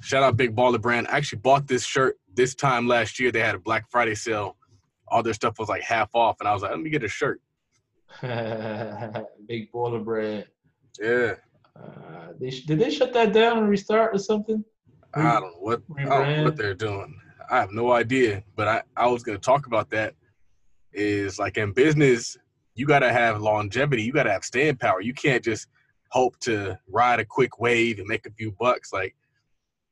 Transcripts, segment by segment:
Shout out Big Baller Brand. I actually bought this shirt this time last year. They had a Black Friday sale. All their stuff was like half off, and I was like, let me get a shirt. Big Baller Brand. Yeah. Uh, they sh- did they shut that down and restart or something? I don't know what I don't know what they're doing. I have no idea. But I, I was gonna talk about that. Is like in business, you gotta have longevity. You gotta have staying power. You can't just hope to ride a quick wave and make a few bucks. Like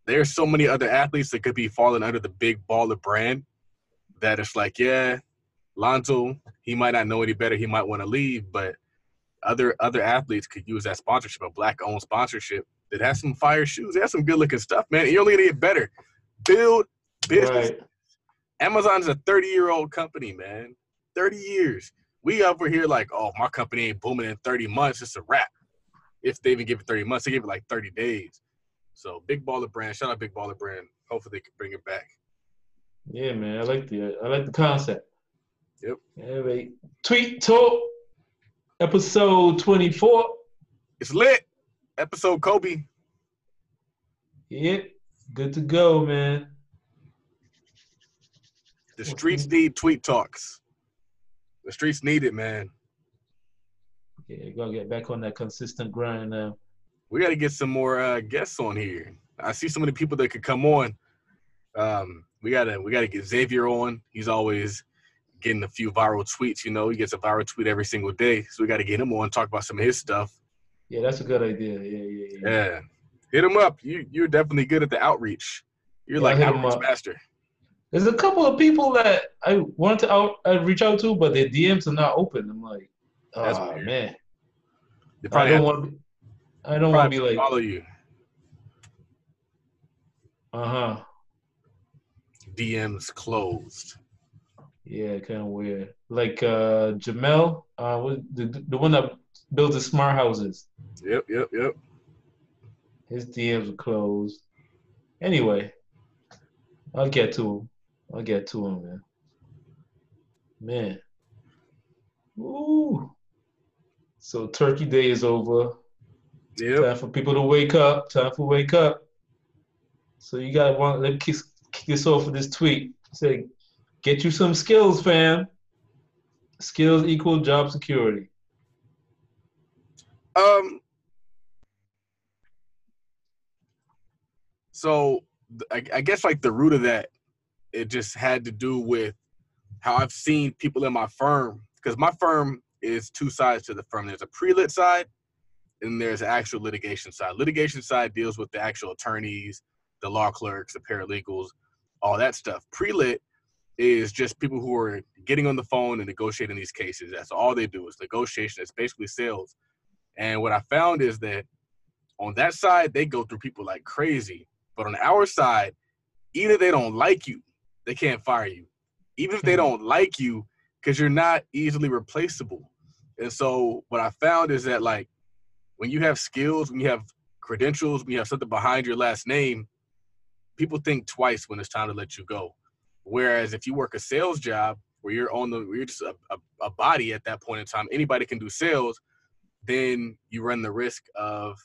there's so many other athletes that could be falling under the big baller brand that it's like, yeah, Lonzo, he might not know any better. He might want to leave, but other other athletes could use that sponsorship, a black owned sponsorship that has some fire shoes. They have some good looking stuff, man. You're only gonna get better. Build business. Right. Amazon's a 30 year old company, man. 30 years. We over here like, oh, my company ain't booming in 30 months. It's a wrap. If they even give it 30 months, they give it like 30 days. So big baller brand. Shout out big baller brand. Hopefully they can bring it back. Yeah, man. I like the I like the concept. Yep. Wait. Tweet talk, episode twenty four. It's lit. Episode Kobe. Yep. Good to go, man. The streets need tweet talks. The streets need it, man. Yeah, gotta get back on that consistent grind now. We got to get some more uh, guests on here. I see so many people that could come on. Um, we gotta we gotta get Xavier on. He's always getting a few viral tweets. You know, he gets a viral tweet every single day. So we got to get him on, talk about some of his stuff. Yeah, that's a good idea. Yeah, yeah, yeah. Yeah, hit him up. You you're definitely good at the outreach. You're Yeah, like outreach master. There's a couple of people that I wanted to out uh, reach out to, but their DMs are not open. I'm like, oh man, They I don't want to. Be, I don't want to be like, follow you. uh huh. DMs closed. Yeah, kind of weird. Like uh Jamel, uh, what, the the one that built the smart houses. Yep, yep, yep. His DMs are closed. Anyway, I'll get to him. I'll get to him, man. Man. Ooh. So Turkey Day is over. Yep. Time for people to wake up. Time for wake up. So you got one. Let me kick, kick this off with this tweet. Say, get you some skills, fam. Skills equal job security. Um. So I, I guess like the root of that, it just had to do with how I've seen people in my firm because my firm is two sides to the firm. There's a pre-lit side, and there's an actual litigation side. Litigation side deals with the actual attorneys, the law clerks, the paralegals, all that stuff. Pre-lit is just people who are getting on the phone and negotiating these cases. That's all they do is negotiation. It's basically sales. And what I found is that on that side, they go through people like crazy. But on our side, either they don't like you, they can't fire you. Even if they Hmm. don't like you, because you're not easily replaceable. And so what I found is that like when you have skills, when you have credentials, when you have something behind your last name, people think twice when it's time to let you go. Whereas if you work a sales job where you're on the, you're just a, a, a body at that point in time, anybody can do sales, then you run the risk of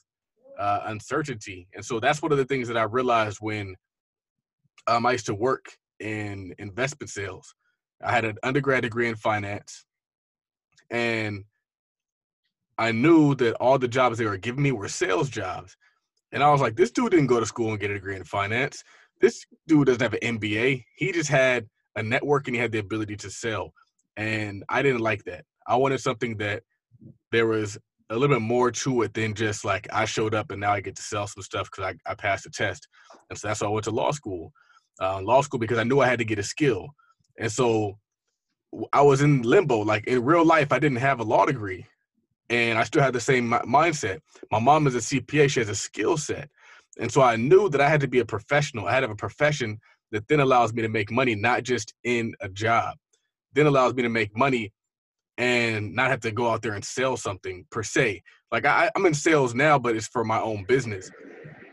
uh, uncertainty. And so that's one of the things that I realized when um, I used to work in investment sales. I had an undergrad degree in finance, and I knew that all the jobs they were giving me were sales jobs. And I was like, this dude didn't go to school and get a degree in finance. This dude doesn't have an MBA. He just had a network and he had the ability to sell. And I didn't like that. I wanted something that there was a little bit more to it than just like I showed up and now I get to sell some stuff because I, I passed the test. And so that's why I went to law school. Uh, law school because I knew I had to get a skill. And so I was in limbo. Like in real life, I didn't have a law degree. And I still had the same mindset. My mom is a CPA, she has a skill set. And so I knew that I had to be a professional. I had to have a profession that then allows me to make money, not just in a job, then allows me to make money and not have to go out there and sell something per se. Like I, I'm in sales now, but it's for my own business.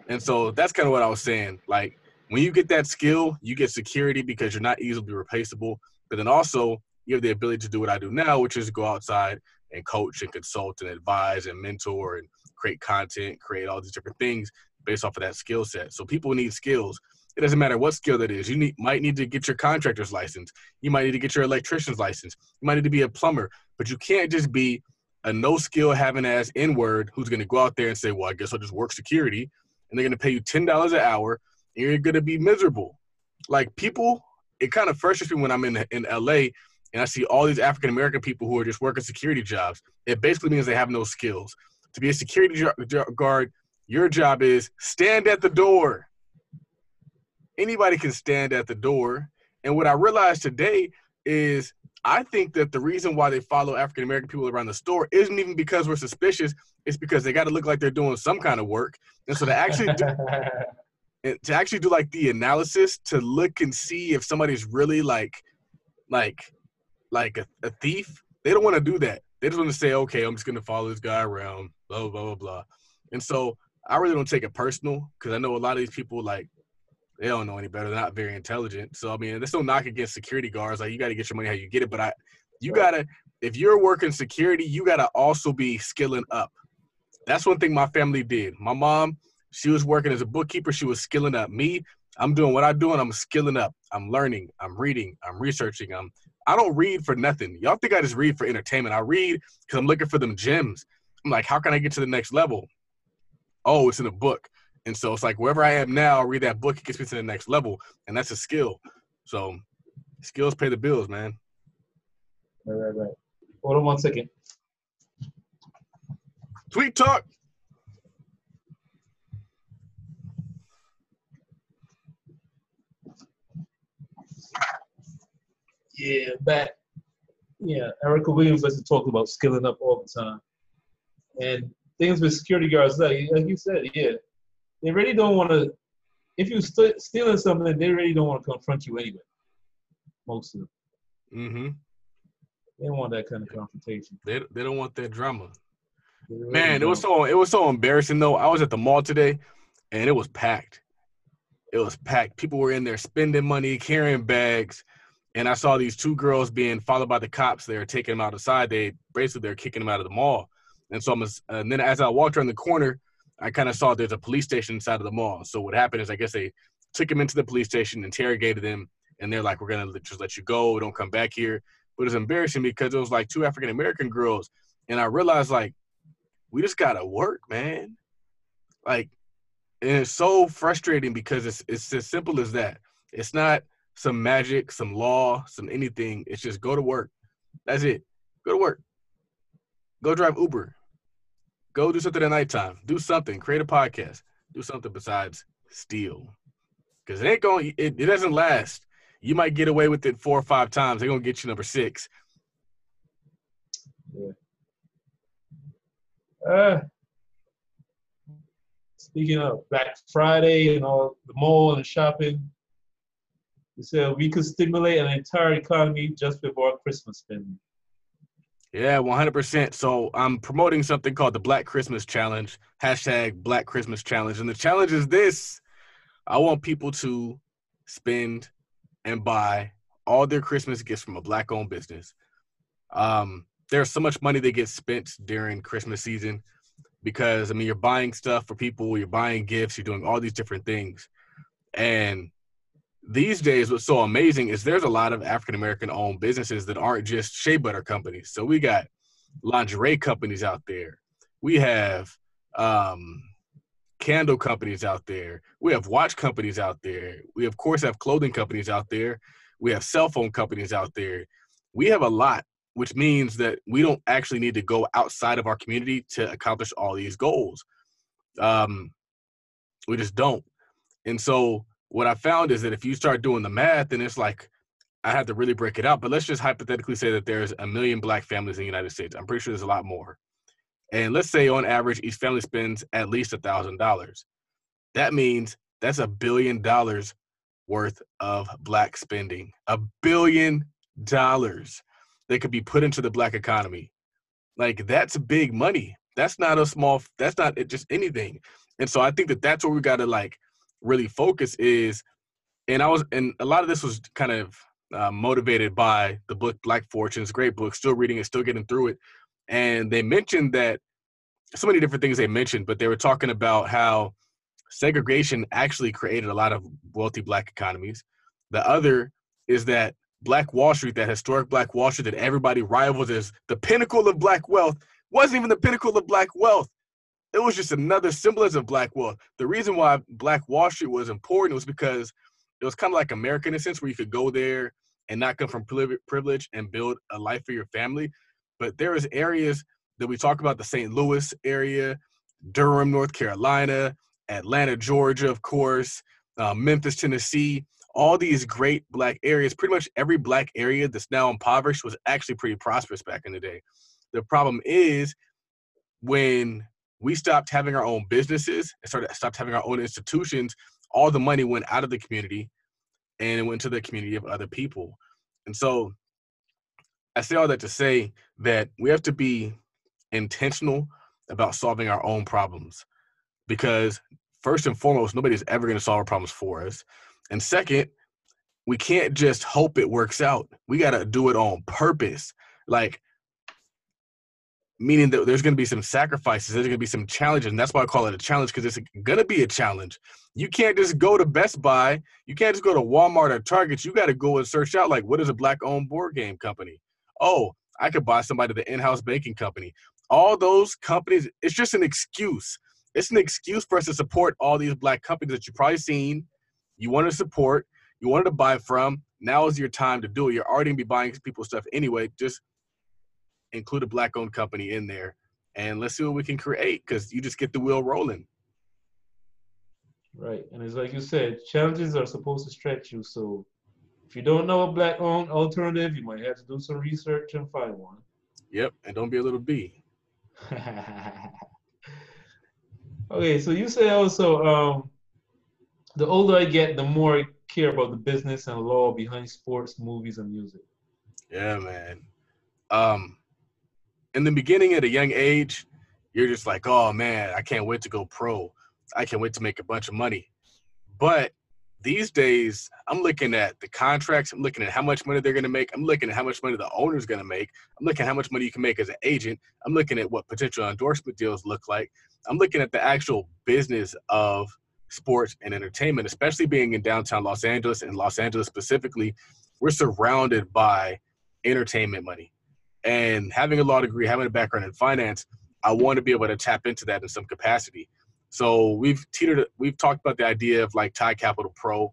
And so that's kind of what I was saying. Like when you get that skill, you get security because you're not easily replaceable. But then also you have the ability to do what I do now, which is go outside and coach and consult and advise and mentor and create content, create all these different things based off of that skill set. So people need skills. It doesn't matter what skill that is. You need, might need to get your contractor's license. You might need to get your electrician's license. You might need to be a plumber, but you can't just be a no skill having ass N word who's going to go out there and say, well, I guess I'll just work security. And they're going to pay you $10 an hour and you're going to be miserable. Like people, it kind of frustrates me when I'm in, in LA and I see all these African American people who are just working security jobs. It basically means they have no skills. To be a security guard, your job is stand at the door. Anybody can stand at the door. And what I realized today is I think that the reason why they follow African American people around the store isn't even because we're suspicious. It's because they got to look like they're doing some kind of work. And so to actually do, to actually do like the analysis to look and see if somebody's really like like like a, a thief, they don't want to do that. They just want to say, okay, I'm just gonna follow this guy around, blah blah blah blah. And so I really don't take it personal because I know a lot of these people like they don't know any better. They're not very intelligent. So I mean, there's no knock against security guards. Like you got to get your money how you get it. But I, you gotta if you're working security, you gotta also be skilling up. That's one thing my family did. My mom, she was working as a bookkeeper. She was skilling up. Me, I'm doing what I'm doing. I'm skilling up. I'm learning. I'm reading. I'm researching. I'm I don't read for nothing. Y'all think I just read for entertainment. I read because I'm looking for them gems. I'm like, how can I get to the next level? Oh, it's in a book. And so it's like wherever I am now, I read that book, it gets me to the next level. And that's a skill. So skills pay the bills, man. Right, right, right. Hold on one second. Tweet talk. Yeah, back. Yeah, Erica Williams likes to talk about skilling up all the time. And things with security guards, like, like you said, yeah, they really don't want to. If you're st- stealing something, they really don't want to confront you anyway. Most of them. Mm-hmm. They don't want that kind of confrontation. They they don't want that drama. Really Man, don't. it was so it was so embarrassing though. I was at the mall today, and it was packed. It was packed. People were in there spending money, carrying bags and I saw these two girls being followed by the cops. They were taking them out outside. They basically they're kicking them out of the mall. And so I'm, uh, and then as I walked around the corner, I kind of saw there's a police station inside of the mall. So what happened is I guess they took him into the police station, interrogated him, and they're like, "We're gonna just let you go. Don't come back here." But it's embarrassing because it was like two African American girls, and I realized like we just gotta work, man. Like, and it's so frustrating because it's it's as simple as that. It's not some magic, some law, some anything. It's just go to work. That's it. Go to work. Go drive Uber. Go do something at nighttime. Do something. Create a podcast. Do something besides steal. Because it ain't going. It, it doesn't last. You might get away with it four or five times. They're gonna get you number six. Yeah. Uh, speaking of Black Friday and all the mall and shopping, so we could stimulate an entire economy just before Christmas spending. Yeah, 100%. So I'm promoting something called the Black Christmas Challenge, hashtag Black Christmas Challenge. And the challenge is this I want people to spend and buy all their Christmas gifts from a black owned business. Um, there's so much money that gets spent during Christmas season because, I mean, you're buying stuff for people, you're buying gifts, you're doing all these different things. And these days what's so amazing is there's a lot of african american owned businesses that aren't just shea butter companies. So we got lingerie companies out there. We have um, candle companies out there. We have watch companies out there. We of course have clothing companies out there. We have cell phone companies out there. We have a lot which means that we don't actually need to go outside of our community to accomplish all these goals. Um, we just don't. And so what I found is that if you start doing the math, then it's like I have to really break it out. But let's just hypothetically say that there's a million black families in the United States. I'm pretty sure there's a lot more. And let's say on average, each family spends at least a thousand dollars. That means that's a billion dollars worth of black spending. A billion dollars that could be put into the black economy. Like that's big money. That's not a small. That's not just anything. And so I think that that's where we got to like really focus is, and I was, and a lot of this was kind of uh, motivated by the book Black Fortunes, great book, still reading it, still getting through it. And they mentioned that so many different things they mentioned, but they were talking about how segregation actually created a lot of wealthy black economies. The other is that Black Wall Street, that historic Black Wall Street that everybody rivals as the pinnacle of black wealth, wasn't even the pinnacle of black wealth. It was just another semblance of black wealth. The reason why Black Wall Street was important was because it was kind of like America in a sense, where you could go there and not come from privilege and build a life for your family. But there is areas that we talk about, the St. Louis area, Durham, North Carolina, Atlanta, Georgia, of course, uh, Memphis, Tennessee, all these great black areas, pretty much every black area that's now impoverished was actually pretty prosperous back in the day. The problem is when we stopped having our own businesses and started stopped having our own institutions, all the money went out of the community and it went to the community of other people. And so I say all that to say that we have to be intentional about solving our own problems because first and foremost, nobody's ever going to solve our problems for us. And second, we can't just hope it works out. We got to do it on purpose. Like, meaning that there's going to be some sacrifices, there's going to be some challenges. And that's why I call it a challenge because it's going to be a challenge. You can't just go to Best Buy, you can't just go to Walmart or Target. You got to go and search out, like, what is a black owned board game company? Oh, I could buy somebody the in house baking company. All those companies, it's just an excuse. It's an excuse for us to support all these black companies that you've probably seen you want to support, you wanted to buy from. Now is your time to do it. You're already gonna be buying people's stuff anyway. Just include a black owned company in there and let's see what we can create because you just get the wheel rolling. Right. And it's like you said, challenges are supposed to stretch you. So if you don't know a black owned alternative, you might have to do some research and find one. Yep. And don't be a little B. okay. So you say also, um, the older I get, the more I care about the business and law behind sports, movies, and music. Yeah, man. Um, in the beginning at a young age, you're just like, oh man, I can't wait to go pro. I can't wait to make a bunch of money. But these days, I'm looking at the contracts. I'm looking at how much money they're going to make. I'm looking at how much money the owner's going to make. I'm looking at how much money you can make as an agent. I'm looking at what potential endorsement deals look like. I'm looking at the actual business of sports and entertainment, especially being in downtown Los Angeles and Los Angeles specifically, we're surrounded by entertainment money. And having a law degree, having a background in finance, I want to be able to tap into that in some capacity. So we've teetered, we've talked about the idea of like Tie Capital Pro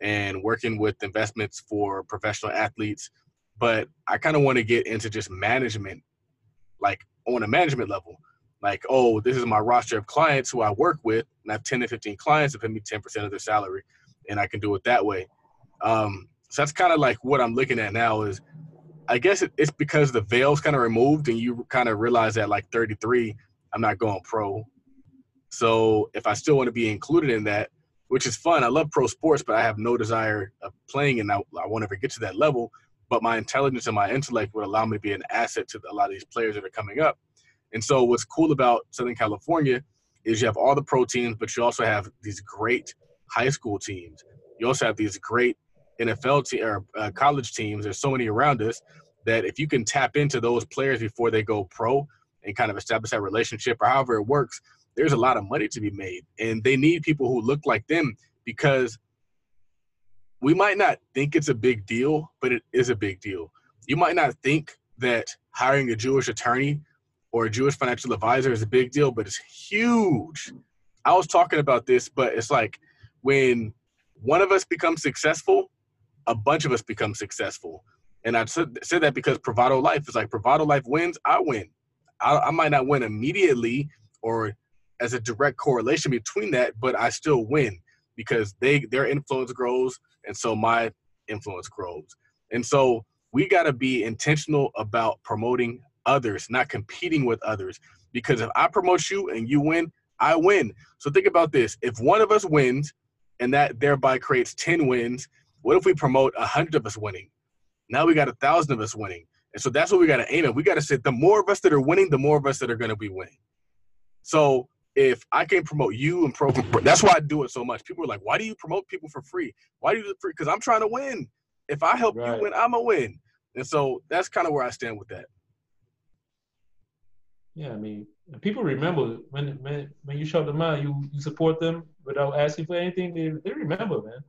and working with investments for professional athletes. But I kind of want to get into just management, like on a management level like, oh, this is my roster of clients who I work with, and I have 10 to 15 clients that pay me 10% of their salary, and I can do it that way. Um, so that's kind of like what I'm looking at now is I guess it, it's because the veil's kind of removed and you kind of realize that like 33, I'm not going pro. So if I still want to be included in that, which is fun, I love pro sports, but I have no desire of playing and I, I won't ever get to that level. But my intelligence and my intellect would allow me to be an asset to a lot of these players that are coming up. And so what's cool about Southern California is you have all the pro teams, but you also have these great high school teams. You also have these great NFL te- or uh, college teams. There's so many around us that if you can tap into those players before they go pro and kind of establish that relationship or however it works, there's a lot of money to be made. And they need people who look like them because we might not think it's a big deal, but it is a big deal. You might not think that hiring a Jewish attorney or a Jewish financial advisor is a big deal, but it's huge. I was talking about this, but it's like when one of us becomes successful, a bunch of us become successful. And I said, that because Privado Life is like Privado Life wins, I win. I, I might not win immediately or as a direct correlation between that, but I still win because they their influence grows, and so my influence grows. And so we got to be intentional about promoting others, not competing with others. Because if I promote you and you win, I win. So think about this. If one of us wins and that thereby creates 10 wins, what if we promote a hundred of us winning? Now we got a thousand of us winning. And so that's what we got to aim at. We got to say the more of us that are winning, the more of us that are going to be winning. So if I can promote you and pro, that's why I do it so much. People are like, why do you promote people for free? Why do you do it free? Because I'm trying to win. If I help right. you win, I'm a win. And so that's kind of where I stand with that. Yeah, I mean, people remember when when when you shout them out, you you support them without asking for anything. They they remember, man.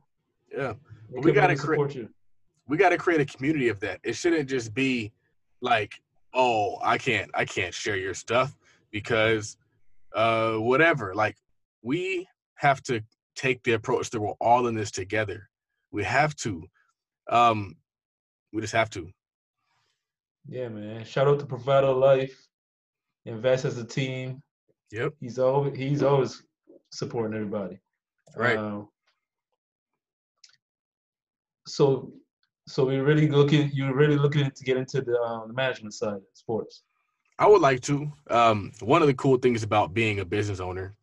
Yeah, They we gotta create. We got to create a community of that. It shouldn't just be like, oh, I can't, I can't share your stuff because, uh, whatever. Like, we have to take the approach that we're all in this together. We have to. Um, we just have to. Yeah, man. Shout out to Privado Life. Invest as a team. Yep. He's always he's always supporting everybody. Right. Um, so, so we really looking. You're really looking to get into the, um, the management side of sports. I would like to. Um, one of the cool things about being a business owner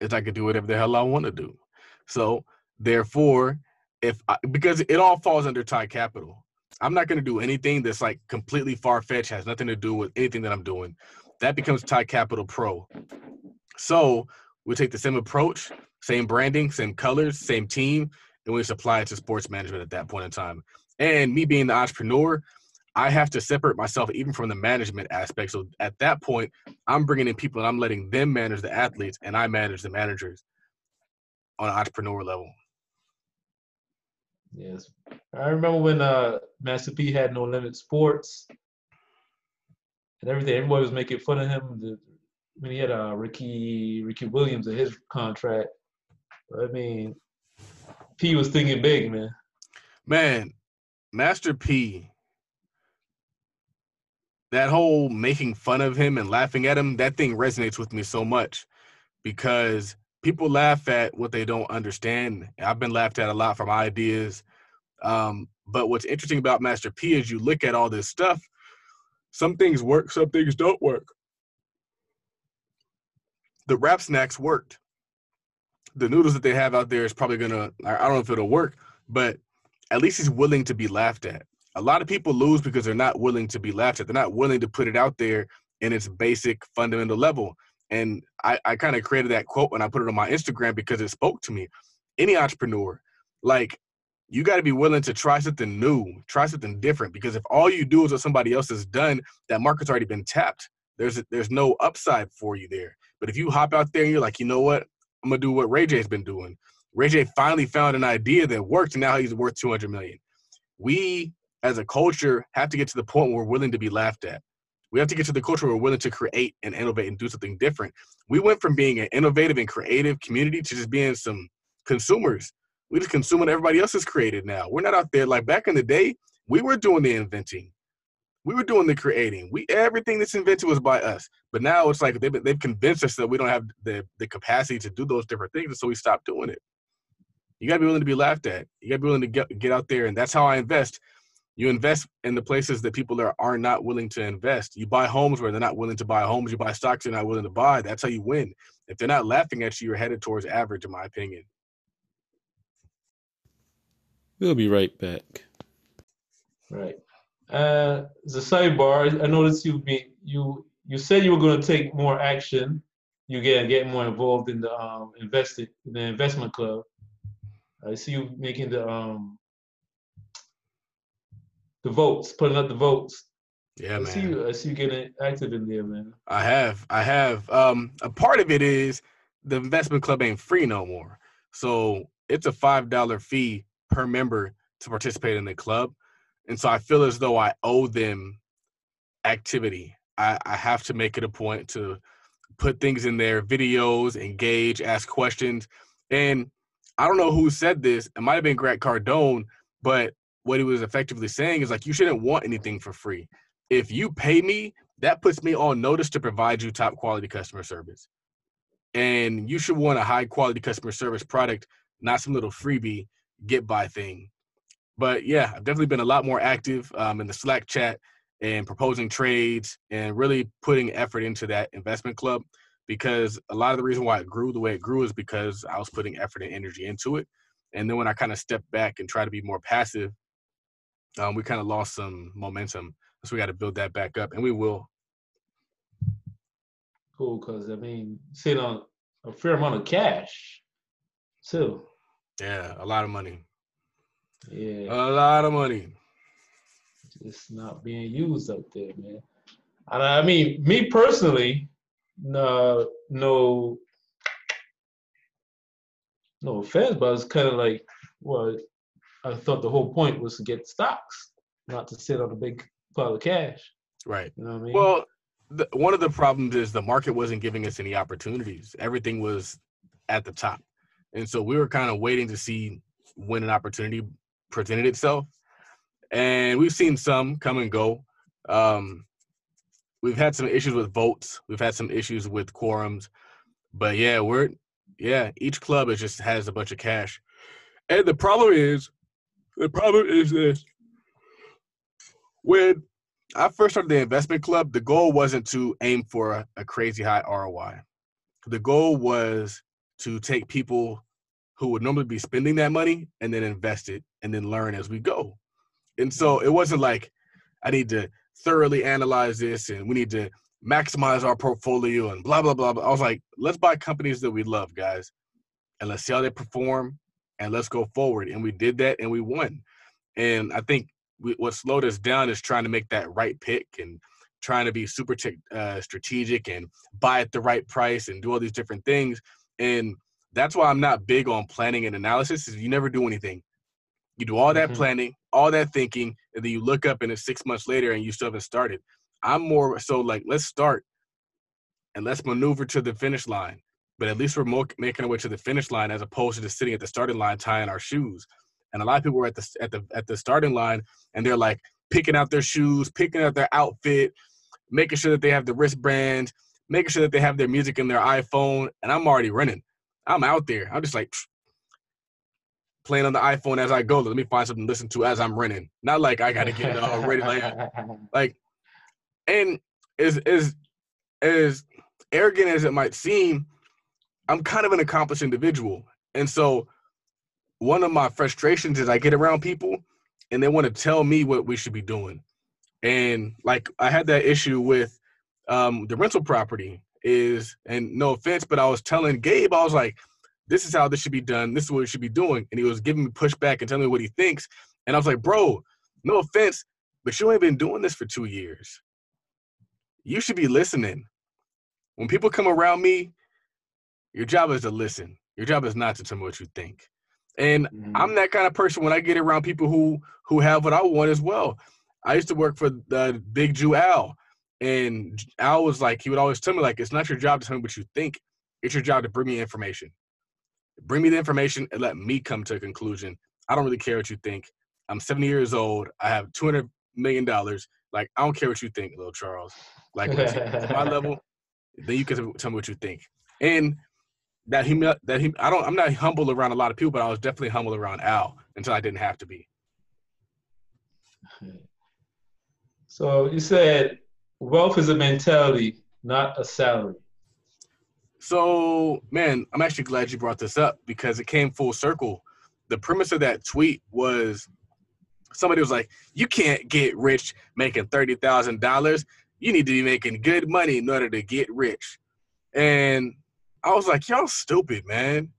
is I could do whatever the hell I want to do. So therefore, if I, because it all falls under Ty Capital, I'm not going to do anything that's like completely far fetched, has nothing to do with anything that I'm doing. That becomes Ty Capital Pro. So we take the same approach, same branding, same colors, same team, and just apply it to sports management at that point in time. And me being the entrepreneur, I have to separate myself even from the management aspect. So at that point, I'm bringing in people and I'm letting them manage the athletes, and I manage the managers on an entrepreneur level. Yes, I remember when uh, Master P had No Limit Sports and everything. Everybody was making fun of him. The, when he had uh, Ricky Ricky Williams in his contract. I mean, P was thinking big, man. Man, Master P, that whole making fun of him and laughing at him, that thing resonates with me so much because people laugh at what they don't understand. I've been laughed at a lot from ideas. Um, but what's interesting about Master P is you look at all this stuff, some things work, some things don't work. The rap snacks worked. The noodles that they have out there is probably gonna, I don't know if it'll work, but at least he's willing to be laughed at. A lot of people lose because they're not willing to be laughed at. They're not willing to put it out there in its basic fundamental level. And I, I kind of created that quote and I put it on my Instagram because it spoke to me. Any entrepreneur, like you got to be willing to try something new, try something different. Because if all you do is what somebody else has done, that market's already been tapped. There's there's no upside for you there. But if you hop out there and you're like, you know what, I'm gonna do what Ray J's been doing. Ray J finally found an idea that worked, and now he's worth 200 million. We, as a culture, have to get to the point where we're willing to be laughed at. We have to get to the culture where we're willing to create and innovate and do something different. We went from being an innovative and creative community to just being some consumers. We just consume what everybody else has created now. We're not out there like back in the day. We were doing the inventing. We were doing the creating. We everything that's invented was by us. But now it's like they've, they've convinced us that we don't have the the capacity to do those different things, and so we stopped doing it. You gotta be willing to be laughed at. You gotta be willing to get get out there, and that's how I invest. You invest in the places that people are, are not willing to invest. You buy homes where they're not willing to buy homes. You buy stocks they're not willing to buy. That's how you win. If they're not laughing at you, you're headed towards average, in my opinion. We'll be right back. Right. Uh, as a sidebar, I noticed you be you you said you were going to take more action. You get get more involved in the um investing the investment club. I see you making the um the votes, putting up the votes. Yeah, I see man. you. I see you getting active in there, man. I have. I have. Um, a part of it is the investment club ain't free no more. So it's a five dollar fee per member to participate in the club. And so I feel as though I owe them activity. I, I have to make it a point to put things in there, videos, engage, ask questions. And I don't know who said this. It might have been Grant Cardone, but what he was effectively saying is like you shouldn't want anything for free. If you pay me, that puts me on notice to provide you top quality customer service. And you should want a high quality customer service product, not some little freebie get by thing. But yeah, I've definitely been a lot more active um, in the Slack chat and proposing trades and really putting effort into that investment club because a lot of the reason why it grew the way it grew is because I was putting effort and energy into it. And then when I kind of stepped back and try to be more passive, um, we kind of lost some momentum. So we got to build that back up, and we will. Cool, because I mean, sitting on a fair amount of cash, too. Yeah, a lot of money. Yeah, A lot of money. it's not being used up there, man. And I mean, me personally, no, no, no offense, but it's kind of like, well, I thought the whole point was to get stocks, not to sit on a big pile of cash. Right. You know what I mean? Well, the, one of the problems is the market wasn't giving us any opportunities. Everything was at the top, and so we were kind of waiting to see when an opportunity presented itself. And we've seen some come and go. Um, we've had some issues with votes. We've had some issues with quorums, but yeah, we're yeah. Each club is just has a bunch of cash, and the problem is, the problem is this: when I first started the investment club, the goal wasn't to aim for a, a crazy high ROI. The goal was to take people who would normally be spending that money and then invest it and then learn as we go. And so it wasn't like I need to thoroughly analyze this and we need to maximize our portfolio and blah blah blah. blah. I was like, let's buy companies that we love, guys, and let's see how they perform and let's go forward. And we did that and we won. And I think we, what slowed us down is trying to make that right pick and trying to be super t- uh, strategic and buy at the right price and do all these different things. And that's why I'm not big on planning and analysis. Is you never do anything. You do all that Mhm. planning, all that thinking, and then you look up and it's six months later and you still haven't started. I'm more so like let's start and let's maneuver to the finish line. But at least we're mo- making our way to the finish line as opposed to just sitting at the starting line tying our shoes. And a lot of people were at the at the at the starting line and they're like picking out their shoes, picking out their outfit, making sure that they have the wristband, making sure that they have their music in their iPhone. And I'm already running. I'm out there. I'm just like playing on the iPhone as I go. Let me find something to listen to as I'm running. Not like I gotta get it all ready. Like, like, and as as as arrogant as it might seem, I'm kind of an accomplished individual, and so one of my frustrations is I get around people and they want to tell me what we should be doing, and like I had that issue with um, the rental property is, and no offense, but I was telling Gabe, I was like, this is how this should be done. This is what we should be doing, and he was giving me pushback and telling me what he thinks, and I was like, bro, no offense, but you ain't been doing this for two years. You should be listening. When people come around me, your job is to listen. Your job is not to tell me what you think. And Mhm. I'm that kind of person when I get around people who who have what I want as well. I used to work for the Big Jew Al, and Al was like, he would always tell me like, it's not your job to tell me what you think. It's your job to bring me information. Bring me the information and let me come to a conclusion. I don't really care what you think. I'm 70 years old. I have 200 million dollars. Like I don't care what you think, little Charles. Like at my level, then you can tell me what you think. And that he that he I don't I'm not humble around a lot of people, but I was definitely humble around Al until I didn't have to be. So you said wealth is a mentality, not a salary. So, man, I'm actually glad you brought this up because it came full circle. The premise of that tweet was somebody was like, "You can't get rich making thirty thousand dollars. You need to be making good money in order to get rich." And I was like, "Y'all stupid, man.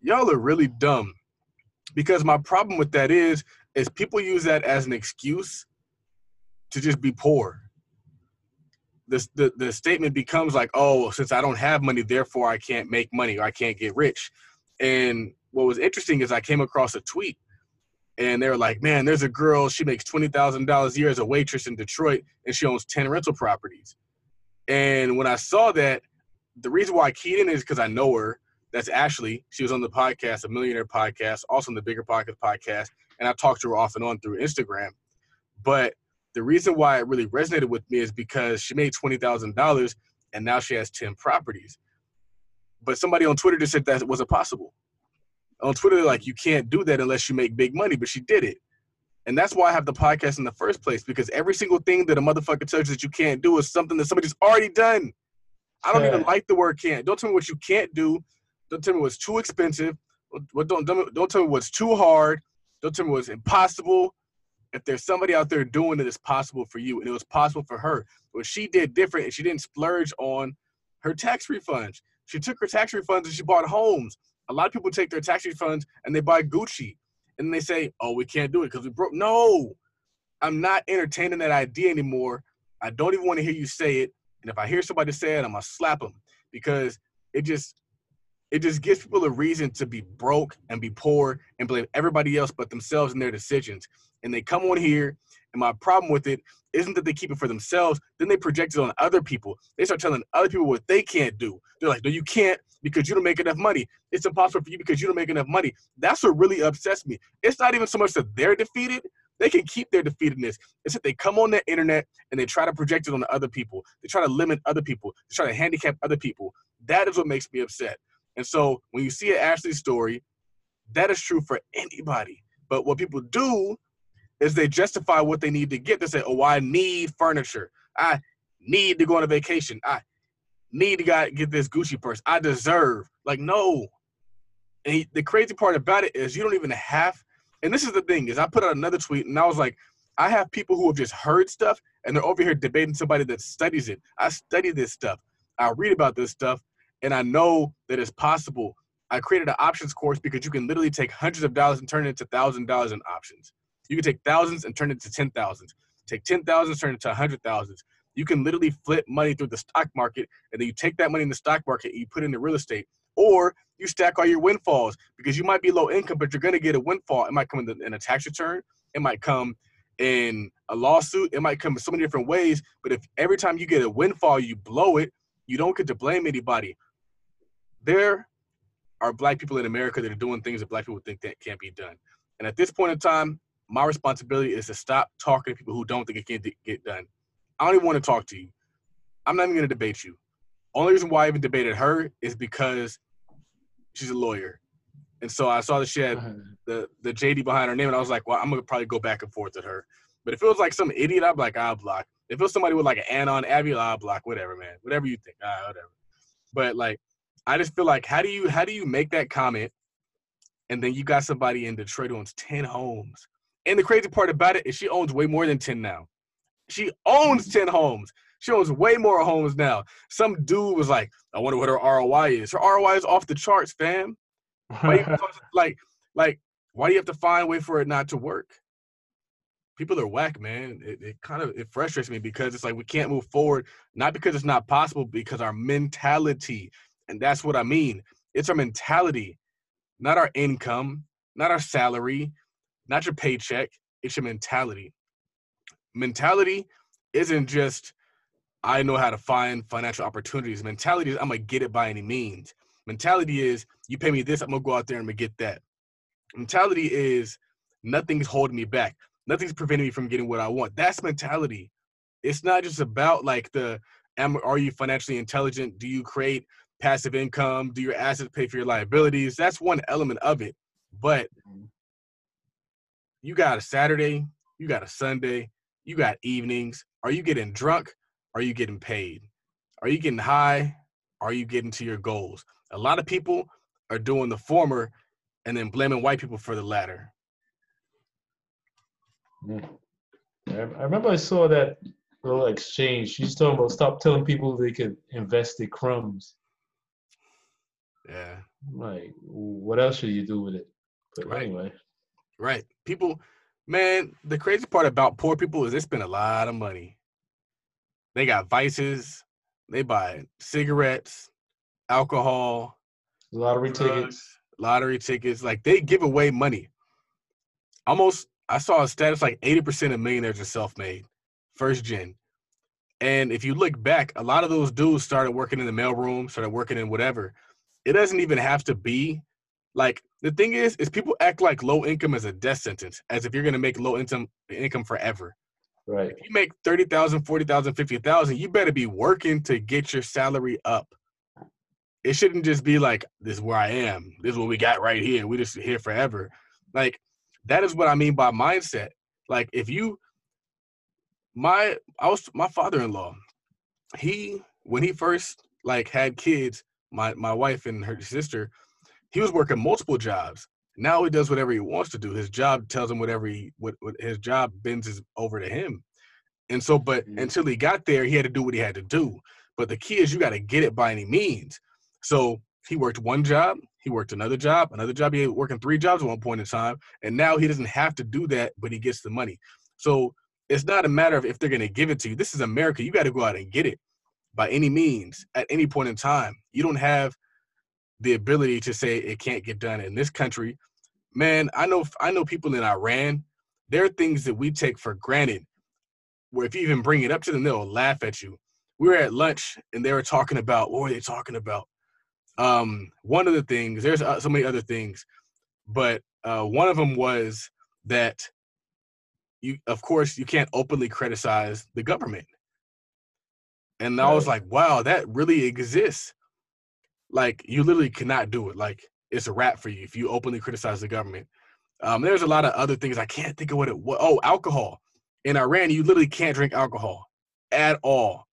Y'all are really dumb." Because my problem with that is, is people use that as an excuse to just be poor the, the the statement becomes like, oh, since I don't have money, therefore I can't make money or I can't get rich. And what was interesting is I came across a tweet, and they were like, man, there's a girl she makes twenty thousand dollars a year as a waitress in Detroit, and she owns ten rental properties. And when I saw that, the reason why I keyed in is because I know her. That's Ashley. She was on the podcast, a millionaire podcast, also on the Bigger Pockets podcast, and I talked to her off and on through Instagram. But the reason why it really resonated with me is because she made twenty thousand dollars and now she has ten properties. But somebody on Twitter just said that wasn't possible. On Twitter, they're like, you can't do that unless you make big money, but she did it. And that's why I have the podcast in the first place, because every single thing that a motherfucker tells you that you can't do is something that somebody's already done. I don't even like the word can't. Don't tell me what you can't do. Don't tell me what's too expensive. What don't don't, don't tell me what's too hard. Don't tell me what's impossible if there's somebody out there doing it, it's possible for you, and it was possible for her. What she did different, and she didn't splurge on her tax refunds. She took her tax refunds and she bought homes. A lot of people take their tax refunds and they buy Gucci, and they say, "Oh, we can't do it because we broke." No, I'm not entertaining that idea anymore. I don't even want to hear you say it. And if I hear somebody say it, I'm gonna slap them because it just it just gives people a reason to be broke and be poor and blame everybody else but themselves and their decisions. And they come on here, and my problem with it isn't that they keep it for themselves, then they project it on other people. They start telling other people what they can't do. They're like, no, you can't because you don't make enough money. It's impossible for you because you don't make enough money. That's what really upsets me. It's not even so much that they're defeated. They can keep their defeatedness. It's that they come on the internet and they try to project it on other people. They try to limit other people. They try to handicap other people. That is what makes me upset. And so when you see an Ashley story, that is true for anybody. But what people do is they justify what they need to get. They say, oh, I need furniture. I need to go on a vacation. I need to get this Gucci purse. I deserve. Like, no. And he, the crazy part about it is you don't even have, and this is the thing, is I put out another tweet and I was like, I have people who have just heard stuff and they're over here debating somebody that studies it. I study this stuff. I read about this stuff and I know that it's possible. I created an options course because you can literally take hundreds of dollars and turn it into thousand dollars in options. You can take thousands and turn it to ten thousands. Take ten thousands, turn it to a hundred thousands. You can literally flip money through the stock market, and then you take that money in the stock market and you put it into real estate, or you stack all your windfalls because you might be low income, but you're gonna get a windfall. It might come in, the, in a tax return. It might come in a lawsuit. It might come in so many different ways. But if every time you get a windfall, you blow it, you don't get to blame anybody there are black people in America that are doing things that black people think that can't be done. And at this point in time, my responsibility is to stop talking to people who don't think it can get done. I don't even want to talk to you. I'm not even going to debate you. Only reason why I even debated her is because she's a lawyer. And so I saw that she had uh-huh. the, the JD behind her name, and I was like, well, I'm going to probably go back and forth with her. But if it was like some idiot, I'd be like, I'll block. If it was somebody with like an anon avi, I'll block. Whatever, man. Whatever you think. Ah, whatever. But like, I just feel like how do you how do you make that comment, and then you got somebody in Detroit who owns ten homes, and the crazy part about it is she owns way more than ten now. She owns ten homes. She owns way more homes now. Some dude was like, I wonder what her ROI is. Her ROI is off the charts, fam. like, like, why do you have to find a way for it not to work? People are whack, man. It, it kind of it frustrates me because it's like we can't move forward, not because it's not possible, because our mentality and that's what I mean. It's our mentality, not our income, not our salary, not your paycheck. It's your mentality. Mentality isn't just, I know how to find financial opportunities. Mentality is, I'm to get it by any means. Mentality is, you pay me this, I'm to go out there and get that. Mentality is, nothing's holding me back. Nothing's preventing me from getting what I want. That's mentality. It's not just about like the, am, are you financially intelligent? Do you create passive income? Do your assets pay for your liabilities? That's one element of it. But mm-hmm. You got a Saturday, you got a Sunday, you got evenings. Are you getting drunk? Are you getting paid? Are you getting high? Are you getting to your goals? A lot of people are doing the former and then blaming white people for the latter. Mm. Yeah. I remember I saw that little exchange. She's talking about stop telling people they could invest their crumbs. Yeah. Like, what else should you do with it? But right. anyway. Right. People, man, the crazy part about poor people is they spend a lot of money. They got vices. They buy cigarettes, alcohol, lottery drugs, tickets, lottery tickets. Like they give away money. Almost, I saw a status like 80% of millionaires are self-made, first gen. And if you look back, a lot of those dudes started working in the mailroom, started working in whatever it doesn't even have to be like the thing is is people act like low income is a death sentence as if you're going to make low income income forever. Right. If you make 30,000 40,000 50,000 you better be working to get your salary up. It shouldn't just be like this is where I am. This is what we got right here. We just here forever. Like that is what I mean by mindset. Like if you my I was my father-in-law he when he first like had kids my my wife and her sister, he was working multiple jobs. Now he does whatever he wants to do. His job tells him whatever he what, what his job bends is over to him. And so, but mm-hmm. until he got there, he had to do what he had to do. But the key is you got to get it by any means. So he worked one job, he worked another job, another job. He had working three jobs at one point in time, and now he doesn't have to do that, but he gets the money. So it's not a matter of if they're going to give it to you. This is America. You got to go out and get it by any means at any point in time. You don't have the ability to say it can't get done in this country. Man, I know I know people in Iran. There are things that we take for granted. Where if you even bring it up to them, they'll laugh at you. We were at lunch and they were talking about what were they talking about? Um, one of the things. There's uh, so many other things, but uh, one of them was that you, of course, you can't openly criticize the government. And I was like, wow, that really exists. Like you literally cannot do it. Like it's a wrap for you if you openly criticize the government. Um, there's a lot of other things I can't think of what it was. Oh, alcohol. In Iran, you literally can't drink alcohol at all.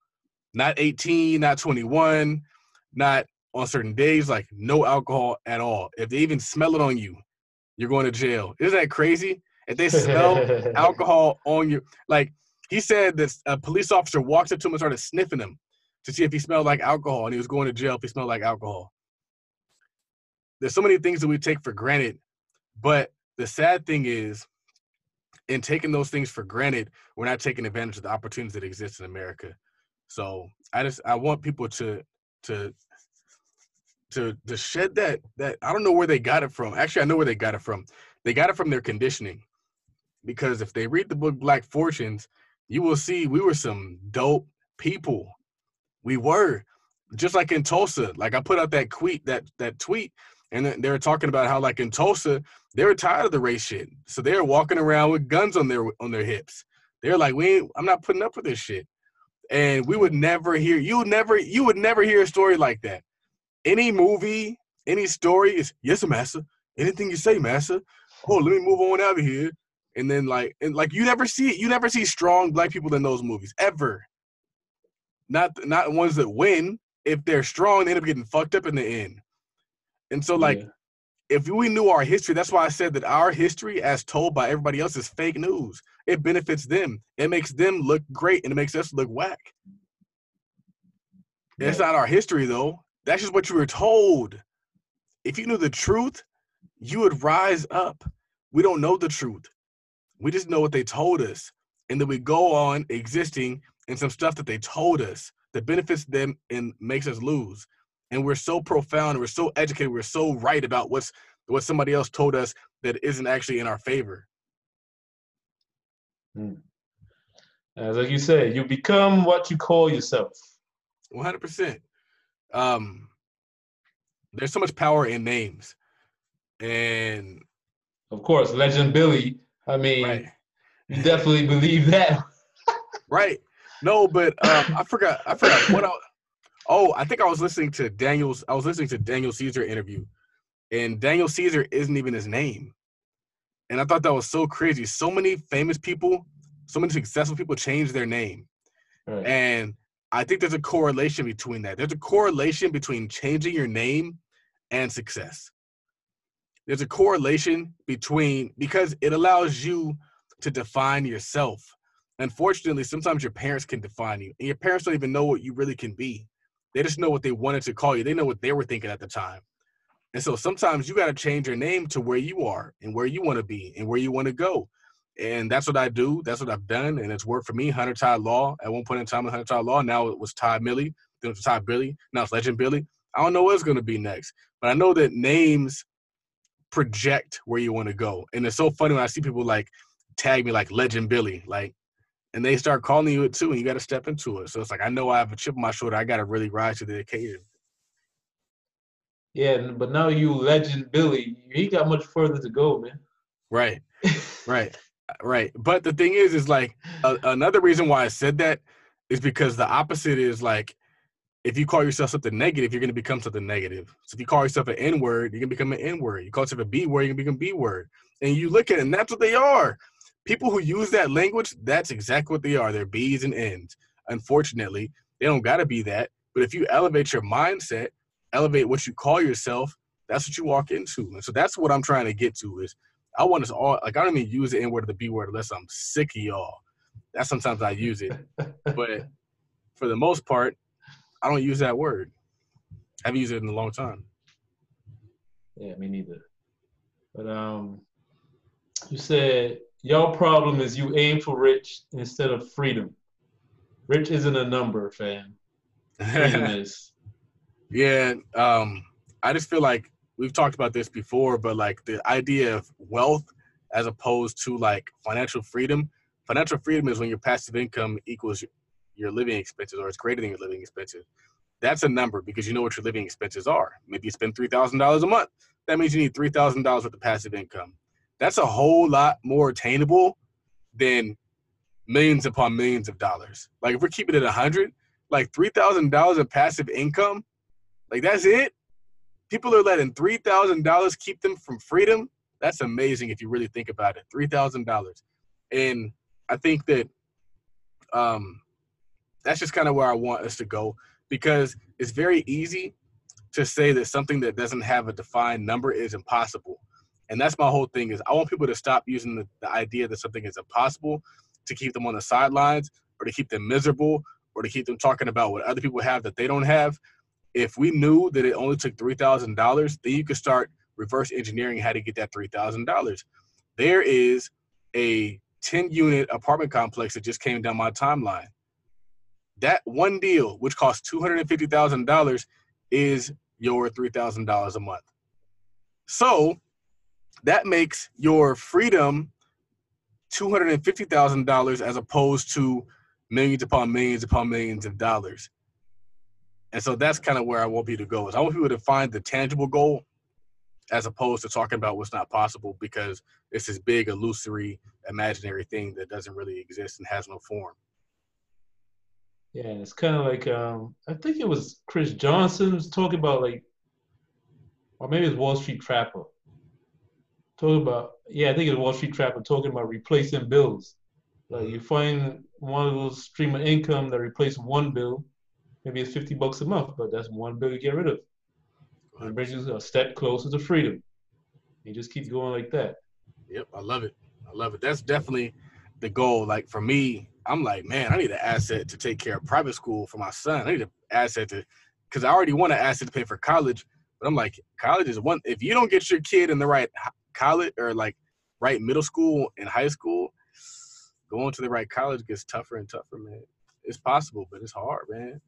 Not 18, not 21, not on certain days, like no alcohol at all. If they even smell it on you, you're going to jail. Isn't that crazy? If they smell alcohol on you, like he said that a police officer walked up to him and started sniffing him to see if he smelled like alcohol, and he was going to jail if he smelled like alcohol. There's so many things that we take for granted, but the sad thing is, in taking those things for granted, we're not taking advantage of the opportunities that exist in America. So I just I want people to to to to shed that that I don't know where they got it from. Actually, I know where they got it from. They got it from their conditioning. Because if they read the book Black Fortunes, you will see we were some dope people. We were just like in Tulsa. Like I put out that tweet, that that tweet, and they were talking about how like in Tulsa they were tired of the race shit, so they were walking around with guns on their on their hips. They're like, we I'm not putting up with this shit. And we would never hear you would never you would never hear a story like that. Any movie, any story is yes, massa. Anything you say, massa. Oh, let me move on out of here and then like and like you never see you never see strong black people in those movies ever. Not not ones that win. If they're strong, they end up getting fucked up in the end. And so like yeah. if we knew our history, that's why I said that our history as told by everybody else is fake news. It benefits them. It makes them look great and it makes us look whack. Yeah. It's not our history though. That's just what you were told. If you knew the truth, you would rise up. We don't know the truth. We just know what they told us. And then we go on existing in some stuff that they told us that benefits them and makes us lose. And we're so profound, we're so educated, we're so right about what's what somebody else told us that isn't actually in our favor. Hmm. As like you said, you become what you call yourself. One hundred percent. Um, there's so much power in names, and of course, Legend Billy I mean, right. you definitely believe that. right. No, but um, I forgot. I forgot what. I, oh, I think I was listening to Daniel's. I was listening to Daniel Caesar interview, and Daniel Caesar isn't even his name. And I thought that was so crazy. So many famous people, so many successful people change their name, right. and I think there's a correlation between that. There's a correlation between changing your name and success there's a correlation between because it allows you to define yourself. Unfortunately, sometimes your parents can define you, and your parents don't even know what you really can be. They just know what they wanted to call you. They know what they were thinking at the time. And so sometimes you got to change your name to where you are and where you want to be and where you want to go. And that's what I do. That's what I've done. And it's worked for me. Hunter Ty Law at one point in time, Hunter Ty Law. Now it was Ty Millie. Then it was Ty Billy. Now it's Legend Billy. I don't know what's going to be next. But I know that names project where you want to go. And it's so funny when I see people like tag me like Legend Billy, like, and they start calling you it too, and you got to step into it. So it's like I know I have a chip on my shoulder. I got to really rise to the occasion. Yeah, but now you Legend Billy, he got much further to go, man. Right, right, uh, right. But the thing is, is like a, another reason why I said that is because the opposite is like if you call yourself something negative, you're going to become something negative. So if you call yourself an N word, you're going to become an N word. You call yourself a B word, you're going to become B word. And you look at it, and that's what they are. People who use that language, that's exactly what they are. They're B's and N's. Unfortunately, they don't got to be that. But if you elevate your mindset, elevate what you call yourself, that's what you walk into. And so that's what I'm trying to get to is I want us all, like, I don't even use the N word or the B word unless I'm sick of y'all. That's sometimes I use it. but for the most part, I don't use that word. I haven't used it in a long time. Yeah, me neither. But um, you said your problem is you aim for rich instead of freedom. Rich isn't a number, fam. Freedom is. Yeah, um, I just feel like we've talked about this before, but like the idea of wealth as opposed to like financial freedom. Financial freedom is when your passive income equals your living expenses or it's greater than your living expenses. That's a number because you know what your living expenses are. Maybe you spend $3,000 a month. That means you need $3,000 worth of passive income. That's a whole lot more attainable than millions upon millions of dollars. Like if we're keeping it a 100, like $3,000 of passive income, like that's it. People are letting $3,000 keep them from freedom. That's amazing if you really think about it. $3,000. And I think that um, that's just kind of where I want us to go because it's very easy to say that something that doesn't have a defined number is impossible. And that's my whole thing is I want people to stop using the, the idea that something is impossible to keep them on the sidelines or to keep them miserable or to keep them talking about what other people have that they don't have. If we knew that it only took $3,000, then you could start reverse engineering how to get that $3,000. There is a 10 unit apartment complex that just came down my timeline that one deal, which costs two hundred and fifty thousand dollars, is your three thousand dollars a month. So that makes your freedom two hundred and fifty thousand dollars as opposed to millions upon millions upon millions of dollars. And so that's kind of where I want people to go. Is I want people to find the tangible goal as opposed to talking about what's not possible because it's this big illusory imaginary thing that doesn't really exist and has no form. Yeah, it's kind of like um, I think it was Chris Johnson was talking about like, or maybe it's Wall Street Trapper. Talking about yeah, I think it's Wall Street Trapper talking about replacing bills. Like you find one of those stream of income that replaces one bill, maybe it's fifty bucks a month, but that's one bill you get rid of. It brings you a step closer to freedom. You just keep going like that. Yep, I love it. I love it. That's definitely the goal. Like for me, I'm like, man, I need an asset to take care of private school for my son. I need an asset to, because I already want an asset to pay for college. But I'm like, college is one. If you don't get your kid in the right college or like right middle school and high school, going to the right college gets tougher and tougher, man. It's possible, but it's hard, man.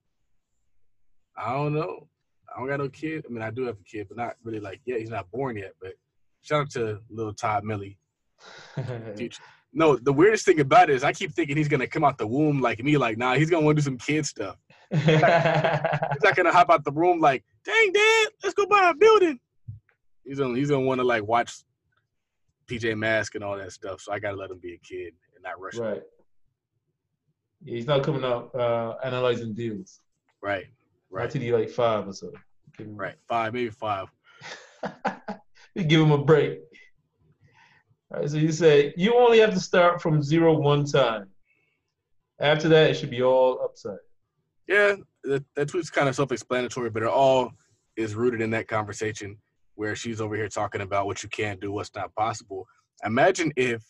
I don't know. I don't got no kid. I mean, I do have a kid, but not really like yeah, He's not born yet. But shout out to little Todd Millie. no, the weirdest thing about it is I keep thinking he's gonna come out the womb like me, like nah, he's gonna want to do some kid stuff. he's, not, gonna hop out the room like, dang dad, let's go buy a building. He's gonna he's gonna want to like watch PJ Mask and all that stuff. So I gotta let him be a kid and not rush. Right. Yeah, he's not coming out uh, analyzing deals. Right. Right. Until he like five or so. Right. Five, maybe five. we give him a break. All right, so you say you only have to start from zero one time. After that, it should be all upside. Yeah, that, that tweet's kind of self-explanatory, but it all is rooted in that conversation where she's over here talking about what you can't do, what's not possible. Imagine if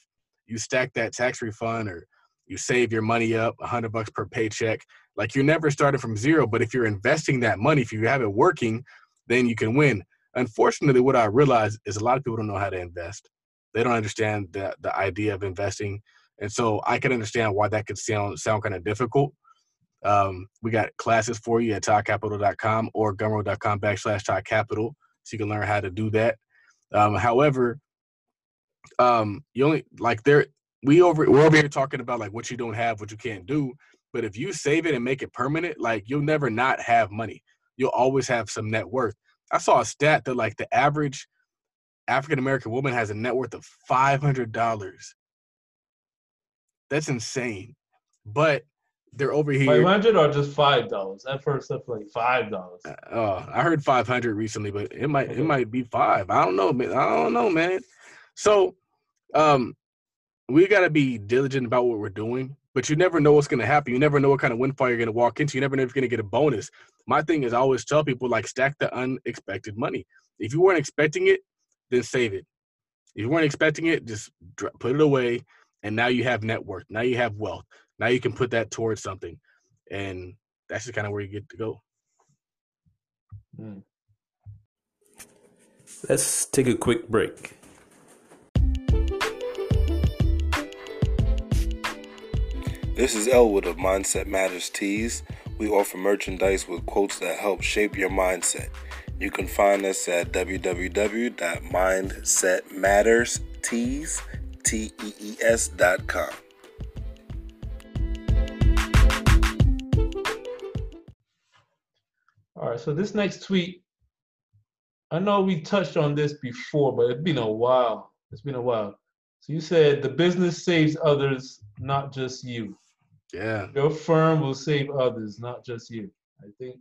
you stack that tax refund or you save your money up, a hundred bucks per paycheck. Like you're never starting from zero, but if you're investing that money, if you have it working, then you can win. Unfortunately, what I realize is a lot of people don't know how to invest. They don't understand the the idea of investing, and so I can understand why that could sound sound kind of difficult. Um, we got classes for you at toddcapital.com or gumroad.com backslash toddcapital, so you can learn how to do that. Um, however, um, you only like there we over we're over here talking about like what you don't have, what you can't do. But if you save it and make it permanent, like you'll never not have money. You'll always have some net worth. I saw a stat that like the average African American woman has a net worth of five hundred dollars. That's insane. But they're over here. Five hundred or just five dollars? At first, that's like five dollars. Uh, uh, I heard five hundred recently, but it might okay. it might be five. I don't know, man. I don't know, man. So, um, we got to be diligent about what we're doing. But you never know what's going to happen. You never know what kind of windfall you're going to walk into. You never know if you're going to get a bonus. My thing is, I always tell people like stack the unexpected money. If you weren't expecting it, then save it. If you weren't expecting it, just put it away, and now you have net worth. Now you have wealth. Now you can put that towards something, and that's just kind of where you get to go. Hmm. Let's take a quick break. This is Elwood of Mindset Matters Tees. We offer merchandise with quotes that help shape your mindset. You can find us at www.mindsetmatterstees.com. All right, so this next tweet, I know we touched on this before, but it's been a while. It's been a while. So you said the business saves others, not just you. Yeah. Your firm will save others, not just you. I think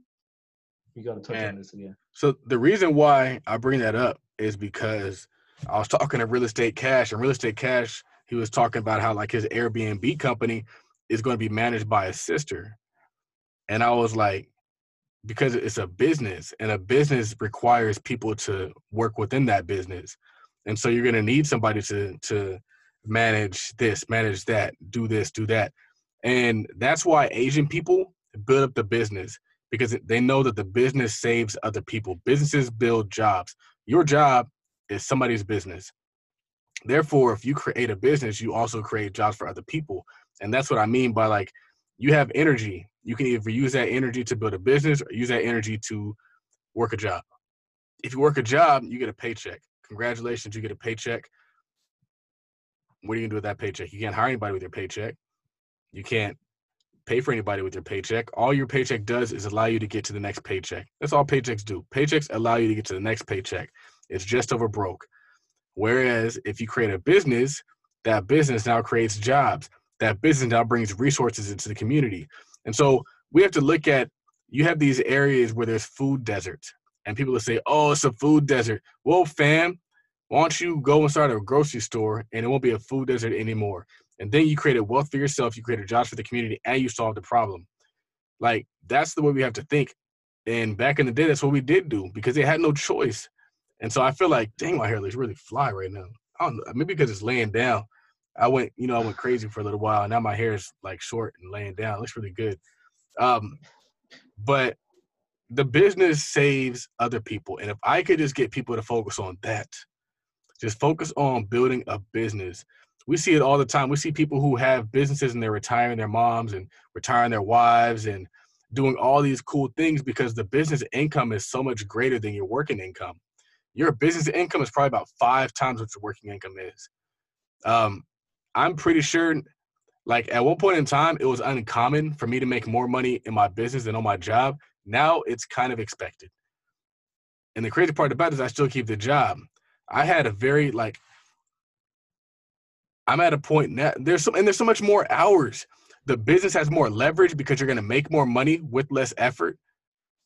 we got to touch Man. on this again. So the reason why I bring that up is because I was talking to Real Estate Cash, and Real Estate Cash, he was talking about how like his Airbnb company is going to be managed by his sister, and I was like, because it's a business, and a business requires people to work within that business, and so you're going to need somebody to to manage this, manage that, do this, do that, and that's why Asian people build up the business because they know that the business saves other people. Businesses build jobs. Your job is somebody's business. Therefore, if you create a business, you also create jobs for other people. And that's what I mean by like, you have energy. You can either use that energy to build a business or use that energy to work a job. If you work a job, you get a paycheck. Congratulations, you get a paycheck. What are you gonna do with that paycheck? You can't hire anybody with your paycheck. You can't pay for anybody with your paycheck. All your paycheck does is allow you to get to the next paycheck. That's all paychecks do. Paychecks allow you to get to the next paycheck. It's just over broke. Whereas if you create a business, that business now creates jobs. That business now brings resources into the community. And so we have to look at you have these areas where there's food deserts. And people will say, oh, it's a food desert. Well, fam, why don't you go and start a grocery store and it won't be a food desert anymore? And then you created wealth for yourself, you created jobs for the community, and you solved the problem. Like that's the way we have to think. And back in the day, that's what we did do because they had no choice. And so I feel like, dang, my hair looks really fly right now. I don't know, maybe because it's laying down. I went, you know, I went crazy for a little while. And now my hair is like short and laying down. It looks really good. Um, but the business saves other people. And if I could just get people to focus on that, just focus on building a business. We see it all the time. We see people who have businesses and they're retiring their moms and retiring their wives and doing all these cool things because the business income is so much greater than your working income. Your business income is probably about five times what your working income is. Um, I'm pretty sure, like at one point in time, it was uncommon for me to make more money in my business than on my job. Now it's kind of expected. And the crazy part about it is I still keep the job. I had a very like I'm at a point now there's some and there's so much more hours. The business has more leverage because you're gonna make more money with less effort.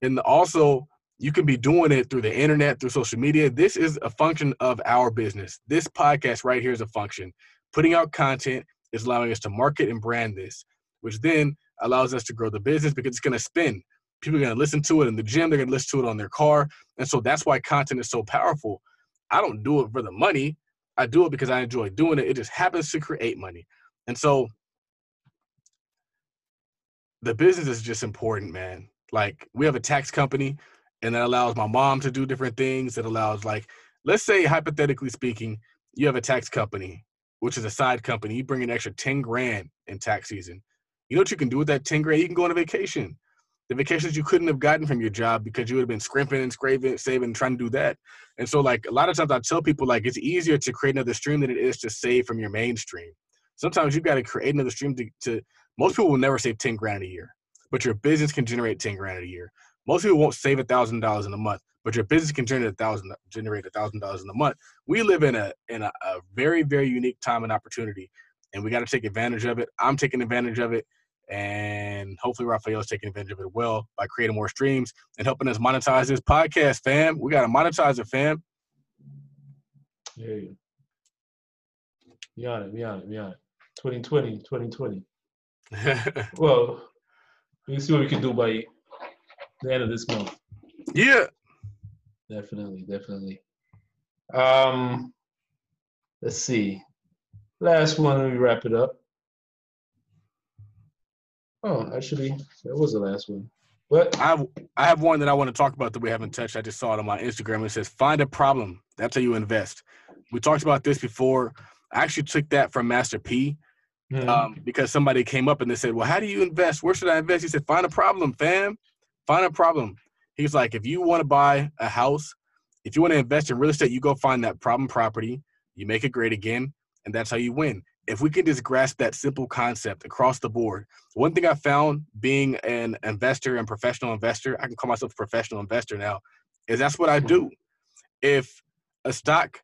And also you can be doing it through the internet, through social media. This is a function of our business. This podcast right here is a function. Putting out content is allowing us to market and brand this, which then allows us to grow the business because it's going to spin. People are going to listen to it in the gym, they're going to listen to it on their car. And so that's why content is so powerful. I don't do it for the money. I do it because I enjoy doing it. It just happens to create money. And so the business is just important, man. Like we have a tax company and that allows my mom to do different things. That allows like, let's say hypothetically speaking, you have a tax company, which is a side company. You bring an extra 10 grand in tax season. You know what you can do with that 10 grand? You can go on a vacation. The vacations you couldn't have gotten from your job because you would have been scrimping and scraping, saving, trying to do that. And so, like a lot of times, I tell people like it's easier to create another stream than it is to save from your mainstream. Sometimes you've got to create another stream to, to. Most people will never save ten grand a year, but your business can generate ten grand a year. Most people won't save a thousand dollars in a month, but your business can generate a thousand generate a thousand dollars in a month. We live in a in a, a very very unique time and opportunity, and we got to take advantage of it. I'm taking advantage of it, and hopefully Raphael is taking advantage of it well by creating more streams and helping us monetize this podcast, fam. We got to monetize it, fam. Yeah. We on it, we on it, we on it. 2020, 2020. Well, we see what we can do by the end of this month. yeah. Definitely, definitely. Um, let's see. Last one, let me wrap it up. Oh, actually, that was the last one. But I have, I have one that I want to talk about that we haven't touched. I just saw it on my Instagram. It says, find a problem. That's how you invest. We talked about this before. I actually took that from Master P. Mhm. um, because somebody came up and they said, "Well, how do you invest? Where should I invest?" He said, "Find a problem, fam. Find a problem." He's like, "If you want to buy a house, if you want to invest in real estate, you go find that problem property, you make it great again, and that's how you win." If we can just grasp that simple concept across the board, one thing I found being an investor and professional investor, I can call myself a professional investor now, is that's what I hmm. do. If a stock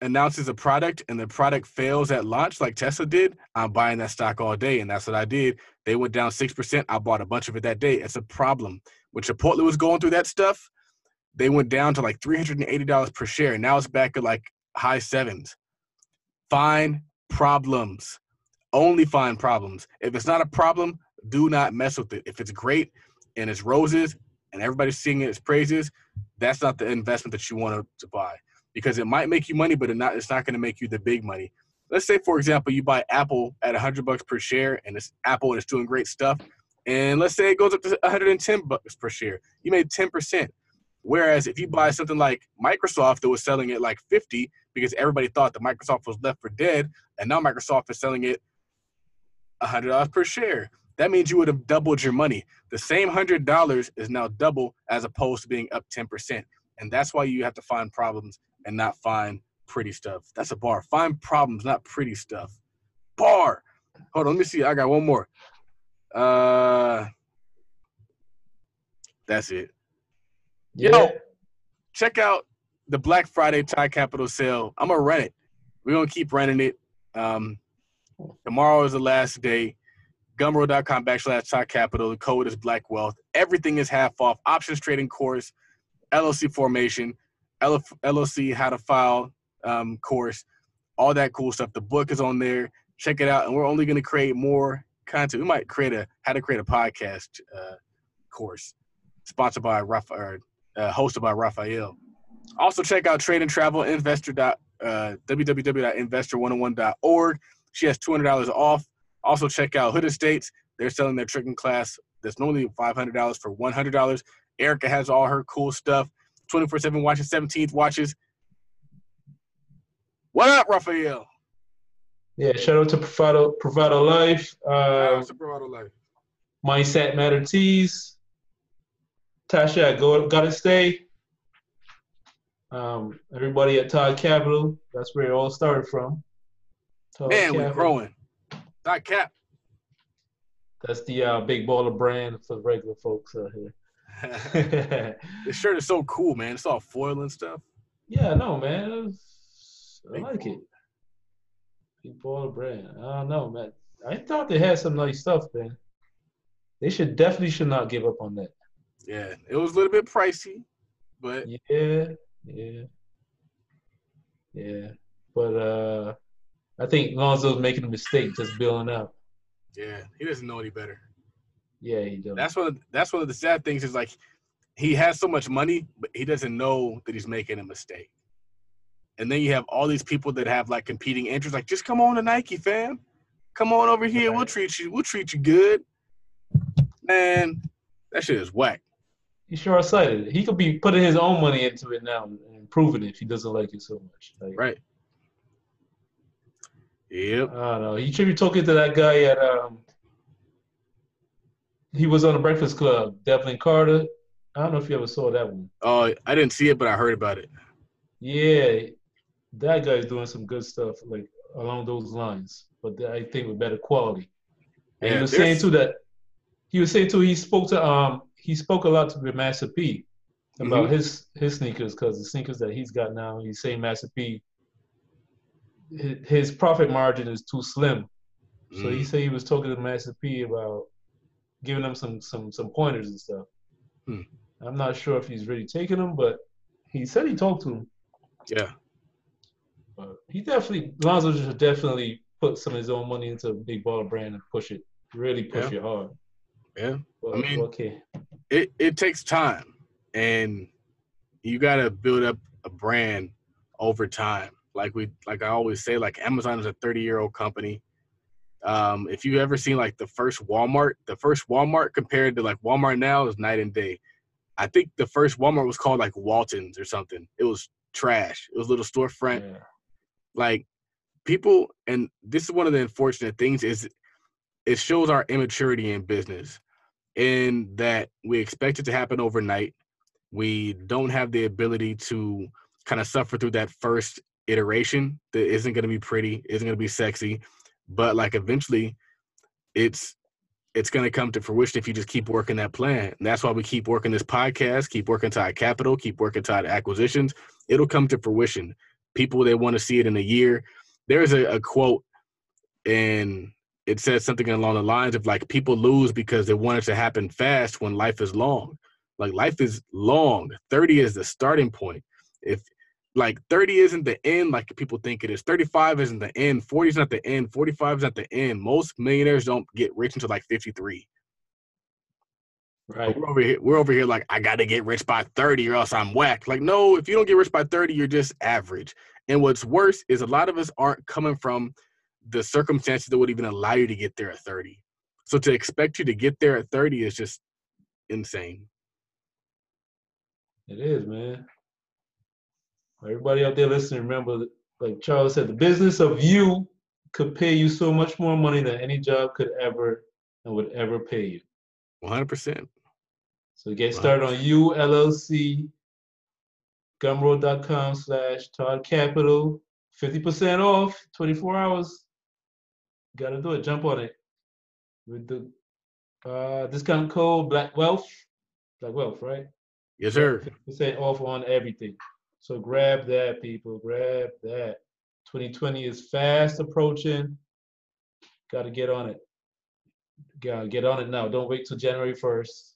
announces a product and the product fails at launch like Tesla did, I'm buying that stock all day. And that's what I did. They went down 6%. I bought a bunch of it that day. It's a problem. When Chipotle was going through that stuff, they went down to like $380 per share. Now it's back at like high sevens. Find problems. Only find problems. If it's not a problem, do not mess with it. If it's great and it's roses and everybody's singing its praises, that's not the investment that you want to, to buy because it might make you money, but it not it's not going to make you the big money. Let's say, for example, you buy Apple at 100 bucks per share, and it's Apple and it's doing great stuff. And let's say it goes up to 110 bucks per share. You made 10%. Whereas if you buy something like Microsoft that was selling it like 50 because everybody thought that Microsoft was left for dead, and now Microsoft is selling it $100 per share. That means you would have doubled your money. The same $100 is now double as opposed to being up 10%. And that's why you have to find problems and not find pretty stuff. That's a bar. Find problems, not pretty stuff. Bar. Hold on, let me see. I got one more. Uh that's it. Yeah. Yo. Check out the Black Friday Tie Capital sale. I'm gonna run it. We're gonna keep running it. Um tomorrow is the last day. Gumroad.com backslash Tie Capital. The code is Black Wealth. Everything is half off. Options trading course, LLC formation, L- LLC how to file um, course, all that cool stuff. The book is on there. Check it out. And we're only going to create more content. We might create a how to create a podcast uh, course sponsored by Raphael, uh, hosted by Raphael. Also, check out Trade and Travel Investor. Dot, uh, www.investor101.org. She has $200 off. Also, check out Hood Estates. They're selling their tricking class that's normally $500 for $100. Erica has all her cool stuff. 24 7 watches, 17th watches. What up, Raphael? Yeah, shout out to Provider, Provider Life, uh, broader life? Mindset Matter Tees, Tasha, go, gotta stay. Um, everybody at Todd Capital, that's where it all started from. Todd Man, we're growing. Dot cap. That's the uh, big baller brand for the regular folks out here. this shirt is so cool, man. It's all foil and stuff. yeah, no, man. I like it. Big baller brand. I don't know, man. I thought they had some nice stuff, man. They should definitely should not give up on that. Yeah, it was a little bit pricey, but Yeah, yeah, yeah. But uh, I think Lonzo's making a mistake just building up. yeah, he doesn't know any better. Yeah, he does. That's one. Of, that's one of the sad things. Is like he has so much money, but he doesn't know that he's making a mistake. And then you have all these people that have like competing interests. Like, just come on to Nike, fam. Come on over here. We'll treat you. We'll treat you good. Man, that shit is whack. He's short sighted. He could be putting his own money into it now and improving it if he doesn't like it so much. Like, Right. Yep. I don't know. He should be talking to that guy at um. He was on the Breakfast Club, Devlin Carter. I don't know if you ever saw that one. Oh, I didn't see it, but I heard about it. Yeah, that guy's doing some good stuff like along those lines, but I think with better quality. And Yeah, he was saying too that he was saying too he spoke to um he spoke a lot to Master P about Mm-hmm. his his sneakers because the sneakers that he's got now he's saying Master P his, profit margin is too slim, so he Mm. said he was talking to Master P about giving them some some some pointers and stuff. Hmm. I'm not sure if he's really taking them, but he said he talked to him. Yeah. But he definitely Lonzo should definitely put some of his own money into a big baller brand and push it, really push Yeah. it hard. Yeah. But, I mean- okay, it, it takes time and you got to build up a brand over time like we like i always say like amazon is a 30 year old company um, if you ever seen like the first walmart the first walmart compared to like walmart now is night and day. I think the first walmart was called like waltons or something. It was trash. It was a little storefront. Yeah. like people, and this is one of the unfortunate things is it shows our immaturity in business, in that we expect it to happen overnight. We don't have the ability to kind of suffer through that first iteration that isn't going to be pretty, isn't going to be sexy, but like eventually, it's it's going to come to fruition if you just keep working that plan. And that's why we keep working this podcast, keep working tide capital, keep working tide acquisitions. It'll come to fruition. People they want to see it in a year. There's a, a quote, and it says something along the lines of like people lose because they want it to happen fast when life is long. Like life is long. 30 is the starting point. If like 30 isn't the end like people think it is. 35 isn't the end. 40 is not the end. 45 is not the end. Most millionaires don't get rich until like 53. Right. We're over here. We're over here like I got to get rich by 30 or else I'm whack. Like no, if you don't get rich by 30, you're just average. And what's worse is a lot of us aren't coming from the circumstances that would even allow you to get there at 30. So to expect you to get there at 30 is just insane. It is, man. Everybody out there listening, remember, like Charles said, the business of you could pay you so much more money than any job could ever and would ever pay you. 100%. So get started on you LLC, gumroad.com slash Todd Capital, 50% off, 24 hours. Gotta do it, jump on it. With the uh, discount code Black Wealth, Black Wealth, right? Yes, sir. 50% off on everything. So grab that, people. Grab that. 2020 is fast approaching. Got to get on it. Gotta get on it now. Don't wait till January 1st.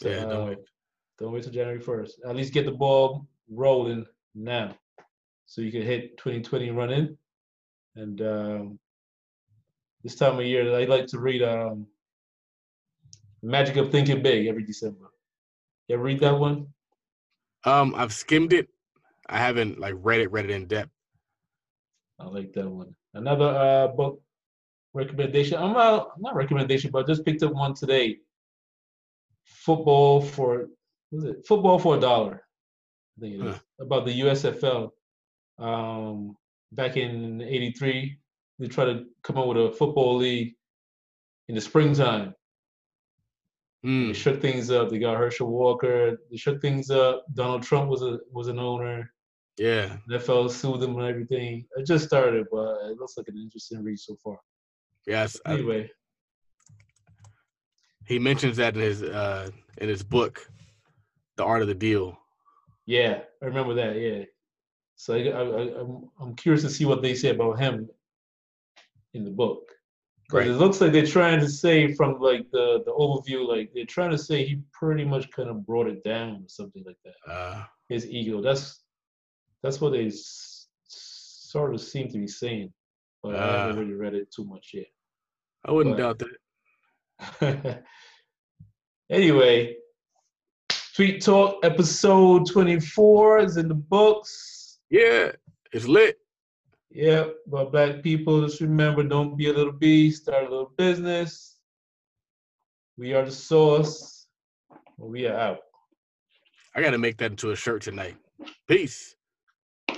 to, Yeah, don't uh, wait. Don't wait till January 1st. At least get the ball rolling now. So you can hit 2020 running. And um, this time of year, I like to read um, Magic of Thinking Big every December. You ever read that one? Um, I've skimmed it. I haven't like read it, read it in depth. I like that one. Another uh, book recommendation. I'm not not recommendation, but I just picked up one today. Football for what is it? Football for a dollar. I think it is Huh. about the USFL. Um, back in '83, they tried to come up with a football league in the springtime. Hmm. They shook things up. They got Herschel Walker. They shook things up. Donald Trump was a was an owner. Yeah. NFL sued them and everything. It just started, but it looks like an interesting read so far. Yes. I- Anyway, he mentions that in his uh in his book, The Art of the Deal. yeah, I remember that. Yeah, so I, I, I, I'm I'm curious to see what they say about him in the book. Right. It looks like they're trying to say from like the the overview, like they're trying to say he pretty much kind of brought it down or something like that. Uh, His ego. That's that's what they s- sort of seem to be saying, but I haven't really read it too much yet. I wouldn't But- doubt that. anyway, Tweet Talk episode 24 is in the books. Yeah, it's lit. Yep, but black people, just remember don't be a little bee, start a little business. We are the source. We are out. I got to make that into a shirt tonight. Peace.